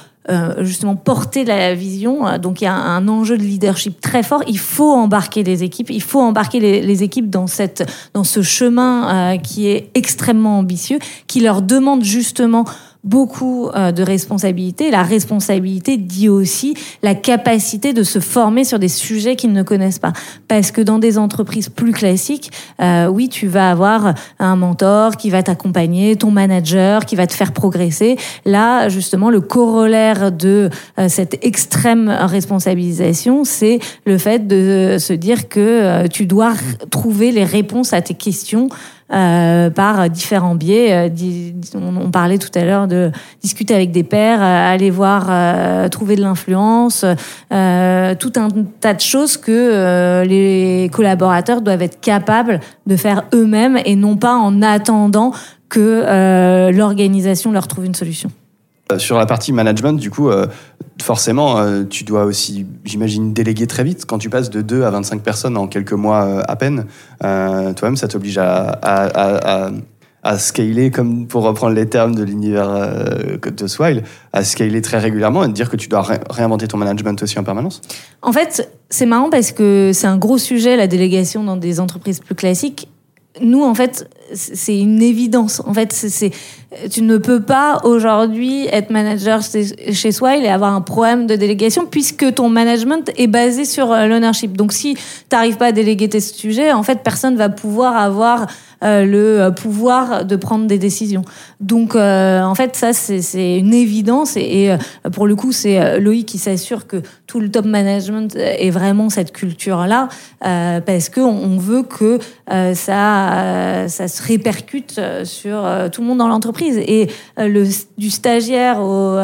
C: justement porter la vision. Donc il y a un enjeu de leadership très fort. Il faut embarquer les équipes, il faut embarquer les, les équipes dans cette dans ce chemin qui est extrêmement ambitieux, qui leur demande justement beaucoup euh, de responsabilités. La responsabilité dit aussi la capacité de se former sur des sujets qu'ils ne connaissent pas. Parce que dans des entreprises plus classiques, euh, oui, tu vas avoir un mentor qui va t'accompagner, ton manager qui va te faire progresser. Là, justement, le corollaire de euh, cette extrême responsabilisation, c'est le fait de se dire que tu dois trouver les réponses à tes questions euh, par différents biais. Euh, on, parlait tout à l'heure de discuter avec des pairs, euh, aller voir, trouver de l'influence, tout un tas de choses que les collaborateurs doivent être capables de faire eux-mêmes et non pas en attendant que l'organisation leur trouve une solution.
B: Sur la partie management, du coup, forcément, euh, tu dois aussi, j'imagine, déléguer très vite. Quand tu passes de 2 à 25 personnes en quelques mois euh, à peine, euh, toi-même, ça t'oblige à, à, scaler, comme pour reprendre les termes de l'univers de Swile, à scaler très régulièrement et te dire que tu dois réinventer ton management aussi en permanence
C: En fait, c'est marrant parce que c'est un gros sujet, la délégation dans des entreprises plus classiques nous, en fait, c'est une évidence. En fait, c'est, tu ne peux pas aujourd'hui être manager chez soi et avoir un problème de délégation puisque ton management est basé sur euh, l'ownership. Donc, si tu n'arrives pas à déléguer tes sujets, en fait, personne va pouvoir avoir euh, le euh, pouvoir de prendre des décisions. Donc, euh, en fait, ça, c'est une évidence. Et, pour le coup, c'est Loïc qui s'assure que tout le top management est vraiment cette culture-là, parce qu'on on veut que ça, ça se répercute sur tout le monde dans l'entreprise. Et le, du stagiaire au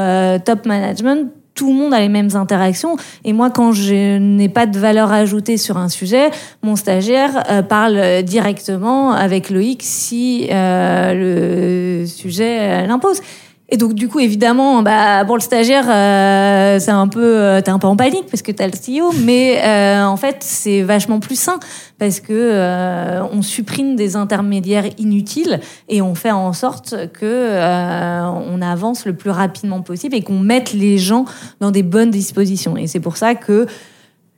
C: top management, tout le monde a les mêmes interactions. Et moi, quand je n'ai pas de valeur ajoutée sur un sujet, mon stagiaire euh, parle directement avec Loïc si euh, le sujet euh, l'impose. Et donc, du coup, évidemment, bah, pour le stagiaire, euh, c'est un peu, euh, t'es un peu en panique parce que t'as le CEO, mais euh, en fait, c'est vachement plus sain parce que on supprime des intermédiaires inutiles et on fait en sorte que on avance le plus rapidement possible et qu'on mette les gens dans des bonnes dispositions. Et c'est pour ça que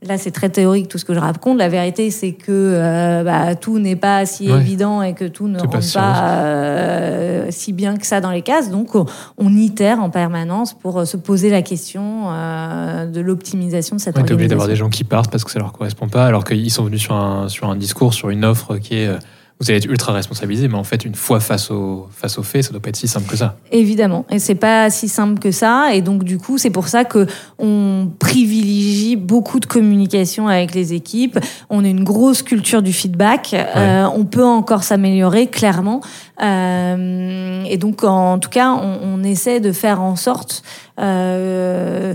C: Là, c'est très théorique tout ce que je raconte. La vérité, c'est que euh, bah, tout n'est pas si évident et que tout ne rentre pas, euh, si bien que ça dans les cases. Donc, on, itère en permanence pour euh, se poser la question de l'optimisation de cette ouais, organisation.
D: obligé d'avoir des gens qui partent parce que ça leur correspond pas, alors qu'ils sont venus sur un, sur un discours, sur une offre qui est vous allez être ultra responsabilisé, mais en fait, une fois face au, face au fait, ça doit pas être si simple que ça.
C: Évidemment, et c'est pas si simple que ça, et donc du coup, c'est pour ça que on privilégie beaucoup de communication avec les équipes. On a une grosse culture du feedback. Euh, on peut encore s'améliorer clairement, euh, et donc en tout cas, on, on, essaie de faire en sorte euh,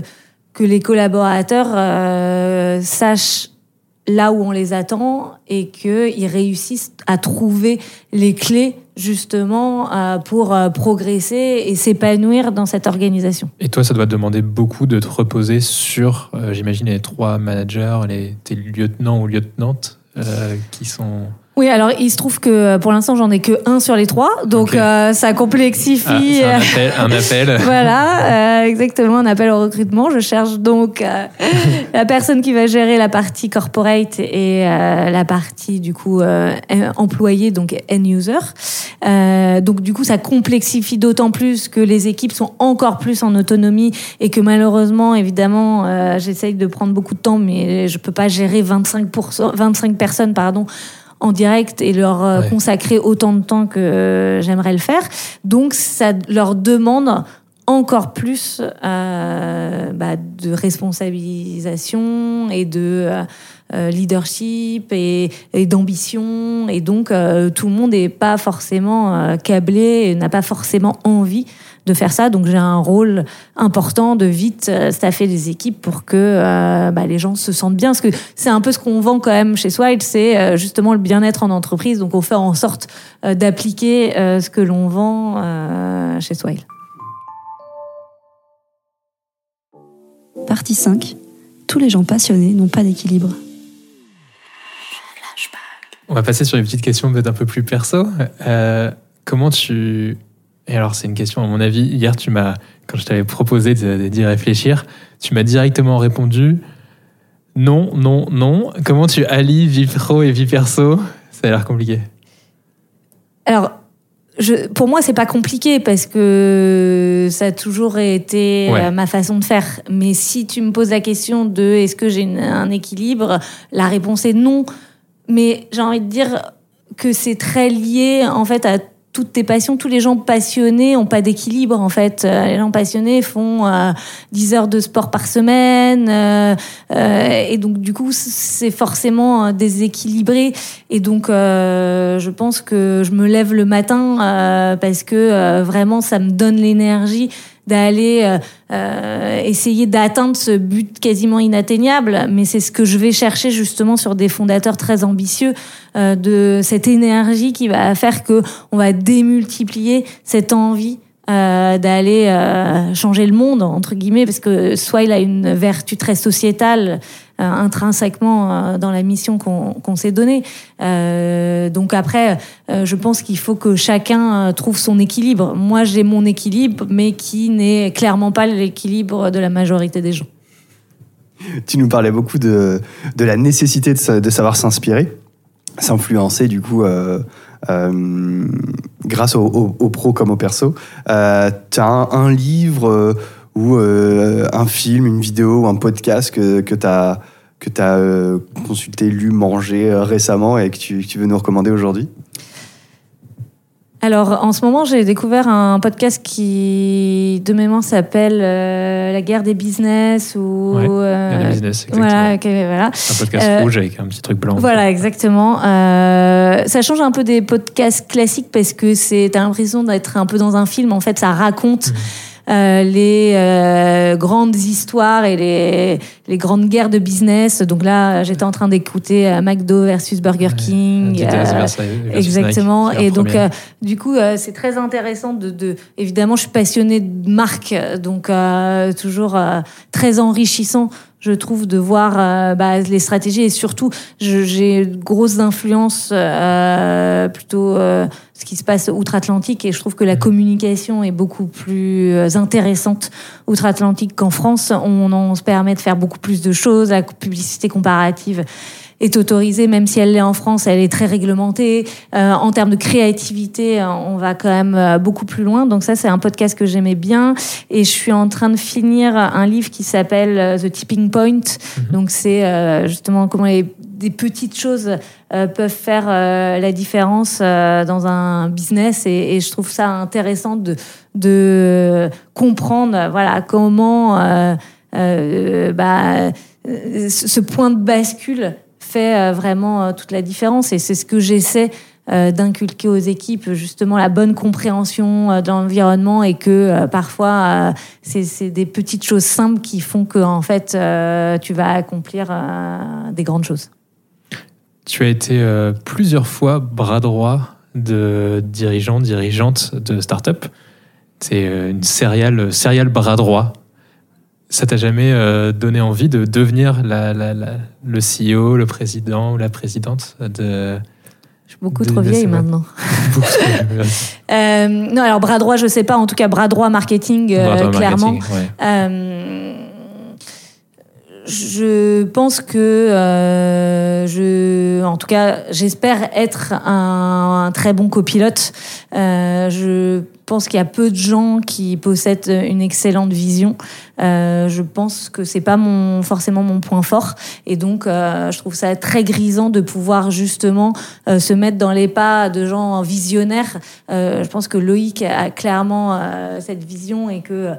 C: que les collaborateurs euh, sachent là où on les attend et qu'ils réussissent à trouver les clés justement euh, pour euh, progresser et s'épanouir dans cette organisation.
D: Et toi, ça doit te demander beaucoup de te reposer sur, euh, j'imagine, les trois managers, les, tes lieutenants ou lieutenantes qui sont
C: oui, alors il se trouve que pour l'instant j'en ai que un sur les trois, donc euh, ça complexifie.
D: Ah, un appel.
C: voilà, euh, exactement, un appel au recrutement. Je cherche donc euh, la personne qui va gérer la partie corporate et la partie du coup employé, donc end user. donc du coup ça complexifie d'autant plus que les équipes sont encore plus en autonomie et que malheureusement, évidemment, j'essaye de prendre beaucoup de temps, mais je peux pas gérer 25 25 personnes, pardon en direct et leur euh, consacrer autant de temps que euh, j'aimerais le faire. Donc ça leur demande encore plus euh, bah, de responsabilisation et de leadership et, d'ambition. Et donc, tout le monde n'est pas forcément câblé, n'a pas forcément envie de faire ça. Donc j'ai un rôle important de vite euh, staffer les équipes pour que euh, bah, les gens se sentent bien. Parce que c'est un peu ce qu'on vend quand même chez Swile, c'est euh, justement le bien-être en entreprise. Donc on fait en sorte d'appliquer ce que l'on vend chez Swile.
E: Partie 5. Tous les gens passionnés n'ont pas d'équilibre.
D: On va passer sur une petite question peut-être un peu plus perso. comment tu Et alors, c'est une question, à mon avis, hier, tu m'as, quand je t'avais proposé d'y réfléchir, tu m'as directement répondu non, non, non. Comment tu allies vie pro et vie perso? Ça a l'air compliqué.
C: Alors, je, pour moi, c'est pas compliqué parce que ça a toujours été euh, ma façon de faire. Mais si tu me poses la question de est-ce que j'ai un équilibre, la réponse est non. Mais j'ai envie de dire que c'est très lié en fait à toutes tes passions, tous les gens passionnés n'ont pas d'équilibre en fait. Euh, les gens passionnés font 10 euh, heures de sport par semaine euh, et donc du coup c'est forcément déséquilibré et donc je pense que je me lève le matin parce que vraiment ça me donne l'énergie d'aller euh, euh, essayer d'atteindre ce but quasiment inatteignable. Mais c'est ce que je vais chercher justement sur des fondateurs très ambitieux, euh, de cette énergie qui va faire que on va démultiplier cette envie euh, d'aller euh, changer le monde entre guillemets parce que soit il a une vertu très sociétale intrinsèquement dans la mission qu'on s'est donnée. donc après, je pense qu'il faut que chacun trouve son équilibre. Moi, j'ai mon équilibre, mais qui n'est clairement pas l'équilibre de la majorité des gens.
B: Tu nous parlais beaucoup de, la nécessité de, savoir s'inspirer, s'influencer du coup euh, grâce aux au, pros comme aux persos. Euh, tu as un, livre euh, ou un film, une vidéo ou un podcast que, que tu as, que as consulté, lu, mangé récemment et que tu, tu veux nous recommander aujourd'hui?
C: Alors, en ce moment, j'ai découvert un podcast qui, de mémoire, s'appelle euh, La guerre des business ou.
D: Ouais, euh, guerre des business, exactement.
C: Voilà, voilà.
D: Un podcast euh, rouge avec un petit truc blanc.
C: Voilà, exactement. ça change un peu des podcasts classiques parce que c'est, t'as l'impression d'être un peu dans un film. En fait, ça raconte. Mmh. Euh, les euh, grandes histoires et les, les, grandes guerres de business. Donc là, j'étais en train d'écouter euh, McDo versus Burger King. exactement. et donc, du coup, c'est très intéressant de, de, Évidemment, je suis passionnée de marque, donc toujours très enrichissant je trouve, de voir euh, bah, les stratégies et surtout, j'ai une grosse influence euh, plutôt euh, ce qui se passe outre-Atlantique et je trouve que la communication est beaucoup plus intéressante outre-Atlantique qu'en France. On, on se permet de faire beaucoup plus de choses, la publicité comparative est autorisée, même si elle l'est en France, elle est très réglementée. Euh, en termes de créativité, on va quand même euh, beaucoup plus loin. Donc ça, c'est un podcast que j'aimais bien. Et je suis en train de finir un livre qui s'appelle euh, The Tipping Point. Mhm. Donc c'est justement comment les des petites choses peuvent faire la différence dans un business et, je trouve ça intéressant de, de comprendre voilà comment bah, ce point de bascule fait euh, vraiment euh, toute la différence. Et c'est ce que j'essaie euh, d'inculquer aux équipes, justement la bonne compréhension de l'environnement et que parfois c'est des petites choses simples qui font que en fait tu vas accomplir des grandes choses.
D: Tu as été plusieurs fois bras droit de dirigeants, dirigeantes de start-up. C'est une serial, serial bras droit ça t'a jamais euh, donné envie de devenir la, la, le CEO, le président ou la présidente de...
C: Je suis beaucoup trop vieille maintenant. euh, non, alors bras droit, je sais pas. En tout cas, bras droit marketing, euh, clairement. Euh, je pense que euh, je, en tout cas, j'espère être un, un, très bon copilote. Euh, je pense qu'il y a peu de gens qui possèdent une excellente vision. Euh, je pense que c'est pas mon forcément mon point fort, et donc euh, je trouve ça très grisant de pouvoir justement euh, se mettre dans les pas de gens visionnaires. je pense que Loïc a clairement cette vision et que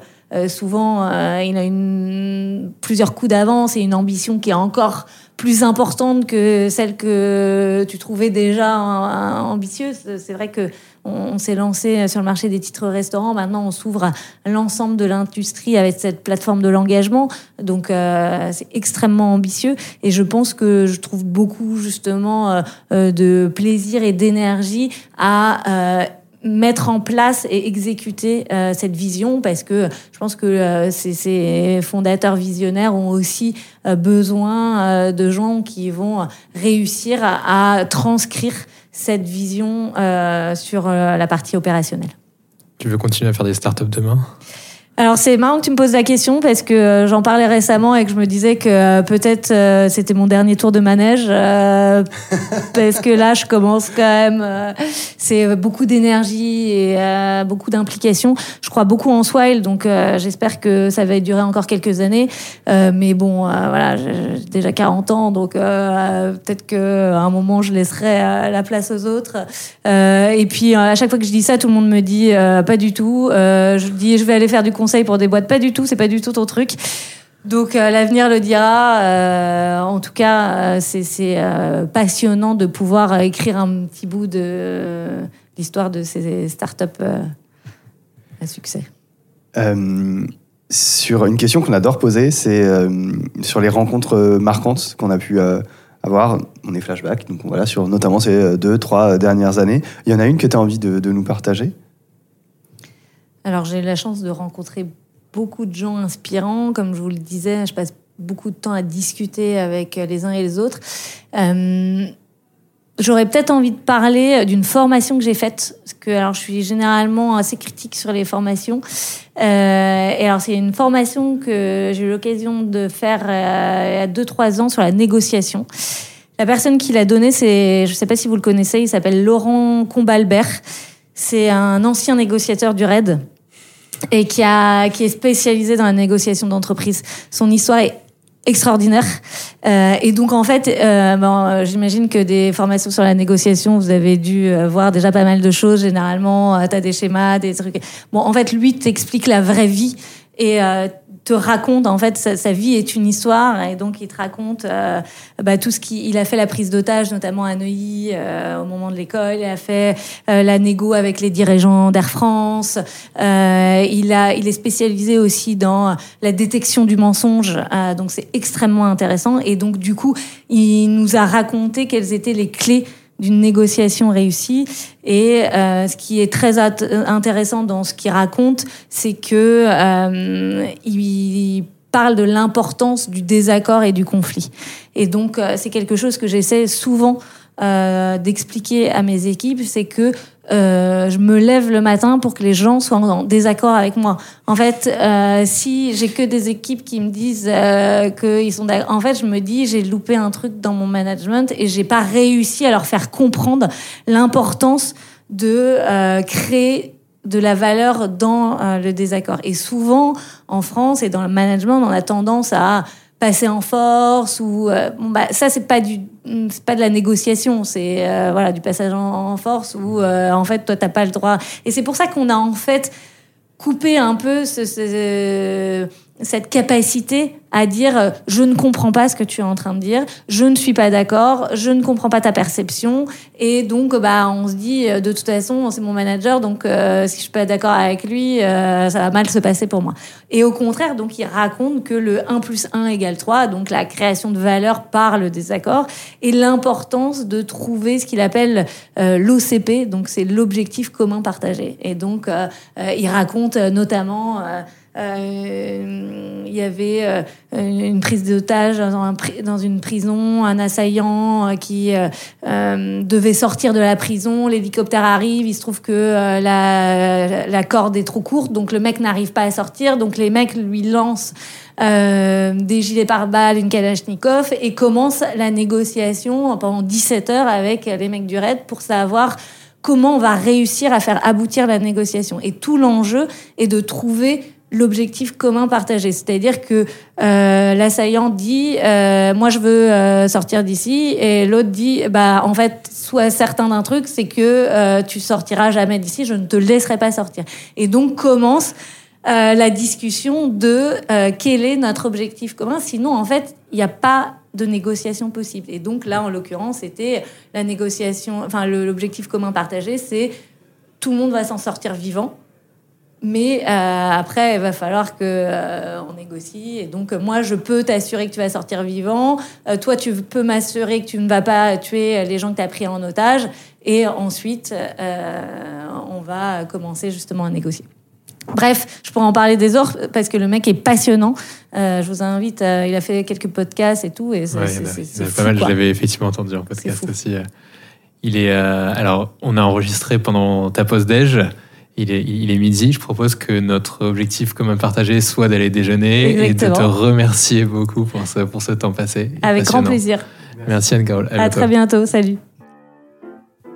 C: souvent, il a une, plusieurs coups d'avance et une ambition qui est encore plus importante que celle que tu trouvais déjà ambitieuse. C'est vrai que on, s'est lancé sur le marché des titres restaurants. Maintenant, on s'ouvre à l'ensemble de l'industrie avec cette plateforme de l'engagement. Donc, euh, c'est extrêmement ambitieux. Et je pense que je trouve beaucoup, justement, euh, euh, de plaisir et d'énergie à mettre en place et exécuter cette vision parce que je pense que ces, fondateurs visionnaires ont aussi besoin de gens qui vont réussir à transcrire cette vision euh, sur euh, la partie opérationnelle.
D: Tu veux continuer à faire des startups demain?
C: Alors c'est marrant que tu me poses la question parce que euh, j'en parlais récemment et que je me disais que euh, peut-être euh, c'était mon dernier tour de manège parce que là je commence quand même c'est beaucoup d'énergie et beaucoup d'implication. Je crois beaucoup en Swile donc j'espère que ça va durer encore quelques années. Mais bon voilà j'ai déjà 40 ans donc peut-être que à un moment je laisserai la place aux autres. Et puis à chaque fois que je dis ça tout le monde me dit pas du tout. Je dis je vais aller faire du conseils pour des boîtes, pas du tout, c'est pas du tout ton truc. Donc euh, l'avenir le dira. Euh, en tout cas, euh, c'est passionnant de pouvoir écrire un petit bout de l'histoire de ces startups à succès.
B: sur une question qu'on adore poser, c'est sur les rencontres marquantes qu'on a pu avoir. On est flashback, donc voilà, sur notamment ces deux, trois dernières années. Il y en a une que tu as envie de, de nous partager?
C: Alors j'ai eu la chance de rencontrer beaucoup de gens inspirants. Comme je vous le disais, je passe beaucoup de temps à discuter avec les uns et les autres. Euh, j'aurais peut-être envie de parler d'une formation que j'ai faite, parce que alors je suis généralement assez critique sur les formations. Euh, et alors c'est une formation que j'ai eu l'occasion de faire euh, il y a 2-3 ans sur la négociation. La personne qui l'a donnée, c'est, je ne sais pas si vous le connaissez, il s'appelle Laurent Combalbert. C'est un ancien négociateur du RAID et qui, a, qui est spécialisé dans la négociation d'entreprise. Son histoire est extraordinaire. Euh, et donc en fait, euh, bon, euh, j'imagine que des formations sur la négociation, vous avez dû euh, voir déjà pas mal de choses. Généralement, euh, tu as des schémas, des trucs. Bon, en fait, lui t'explique la vraie vie et te raconte en fait sa, vie est une histoire et donc il te raconte euh, bah, tout ce qu'il a fait la prise d'otage notamment à Neuilly euh, au moment de l'école il a fait euh, la négo avec les dirigeants d'Air France il a il est spécialisé aussi dans la détection du mensonge donc c'est extrêmement intéressant et donc du coup il nous a raconté quelles étaient les clés d'une négociation réussie. Et euh, ce qui est très intéressant dans ce qu'il raconte, c'est que euh, il parle de l'importance du désaccord et du conflit. Et donc, euh, c'est quelque chose que j'essaie souvent euh, d'expliquer à mes équipes, c'est que euh, je me lève le matin pour que les gens soient en désaccord avec moi. En fait, euh, si j'ai que des équipes qui me disent euh, qu'ils sont en fait, je me dis j'ai loupé un truc dans mon management et j'ai pas réussi à leur faire comprendre l'importance de euh, créer de la valeur dans euh, le désaccord. Et souvent, en France et dans le management, on a tendance à passer en force ou euh, bah ça c'est pas du c'est pas de la négociation c'est euh, voilà du passage en, force où euh, en fait toi t'as pas le droit. Et c'est pour ça qu'on a en fait coupé un peu ce, cette capacité à dire euh, je ne comprends pas ce que tu es en train de dire, je ne suis pas d'accord, je ne comprends pas ta perception et donc bah on se dit euh, de toute façon c'est mon manager donc euh, si je suis pas d'accord avec lui ça va mal se passer pour moi. Et au contraire donc il raconte que le 1 plus 1 égale 3 donc la création de valeur par le désaccord et l'importance de trouver ce qu'il appelle l'OCP donc c'est l'objectif commun partagé et donc il raconte notamment euh, il y avait euh, une prise d'otage dans, une prison, un assaillant euh, qui devait sortir de la prison. L'hélicoptère arrive, il se trouve que la, la, corde est trop courte, donc le mec n'arrive pas à sortir. Donc les mecs lui lancent des gilets pare-balles, une Kalachnikov et commence la négociation pendant 17 heures avec les mecs du RAID pour savoir comment on va réussir à faire aboutir la négociation. Et tout l'enjeu est de trouver l'objectif commun partagé. C'est-à-dire que euh, l'assaillant dit euh, moi je veux euh, sortir d'ici et l'autre dit bah en fait sois certain d'un truc c'est que tu sortiras jamais d'ici je ne te laisserai pas sortir. Et donc commence la discussion de quel est notre objectif commun. Sinon en fait il n'y a pas de négociation possible. Et donc là en l'occurrence c'était la négociation enfin l'objectif commun partagé c'est tout le monde va s'en sortir vivant mais euh, après, il va falloir que euh, on négocie. Et donc, moi, je peux t'assurer que tu vas sortir vivant. Euh, toi, tu peux m'assurer que tu ne vas pas tuer les gens que tu as pris en otage. Et ensuite, on va commencer justement à négocier. Bref, je pourrais en parler des heures parce que le mec est passionnant. je vous invite. il a fait quelques podcasts et tout. Et
D: c'est pas mal. Je l'avais effectivement entendu en podcast aussi. Il est. alors, on a enregistré pendant ta pause déj. Il est, il est midi. Je propose que notre objectif commun partagé soit d'aller déjeuner et de te remercier beaucoup pour ce, pour ce temps passé.
C: Avec grand plaisir.
D: Merci Anne-Carole.
C: À très bientôt. Salut.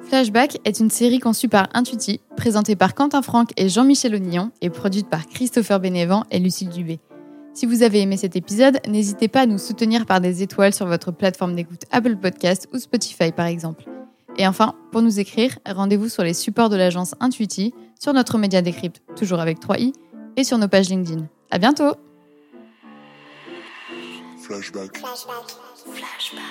F: Flashback est une série conçue par Intuiti, présentée par Quentin Franck et Jean-Michel Onillon et produite par Christopher Bénévent et Lucille Dubé. Si vous avez aimé cet épisode, n'hésitez pas à nous soutenir par des étoiles sur votre plateforme d'écoute Apple Podcast ou Spotify par exemple. Et enfin, pour nous écrire, rendez-vous sur les supports de l'agence Intuiti, sur notre média décrypte, toujours avec 3i, et sur nos pages LinkedIn. À bientôt!
G: Flashback.
H: Flashback.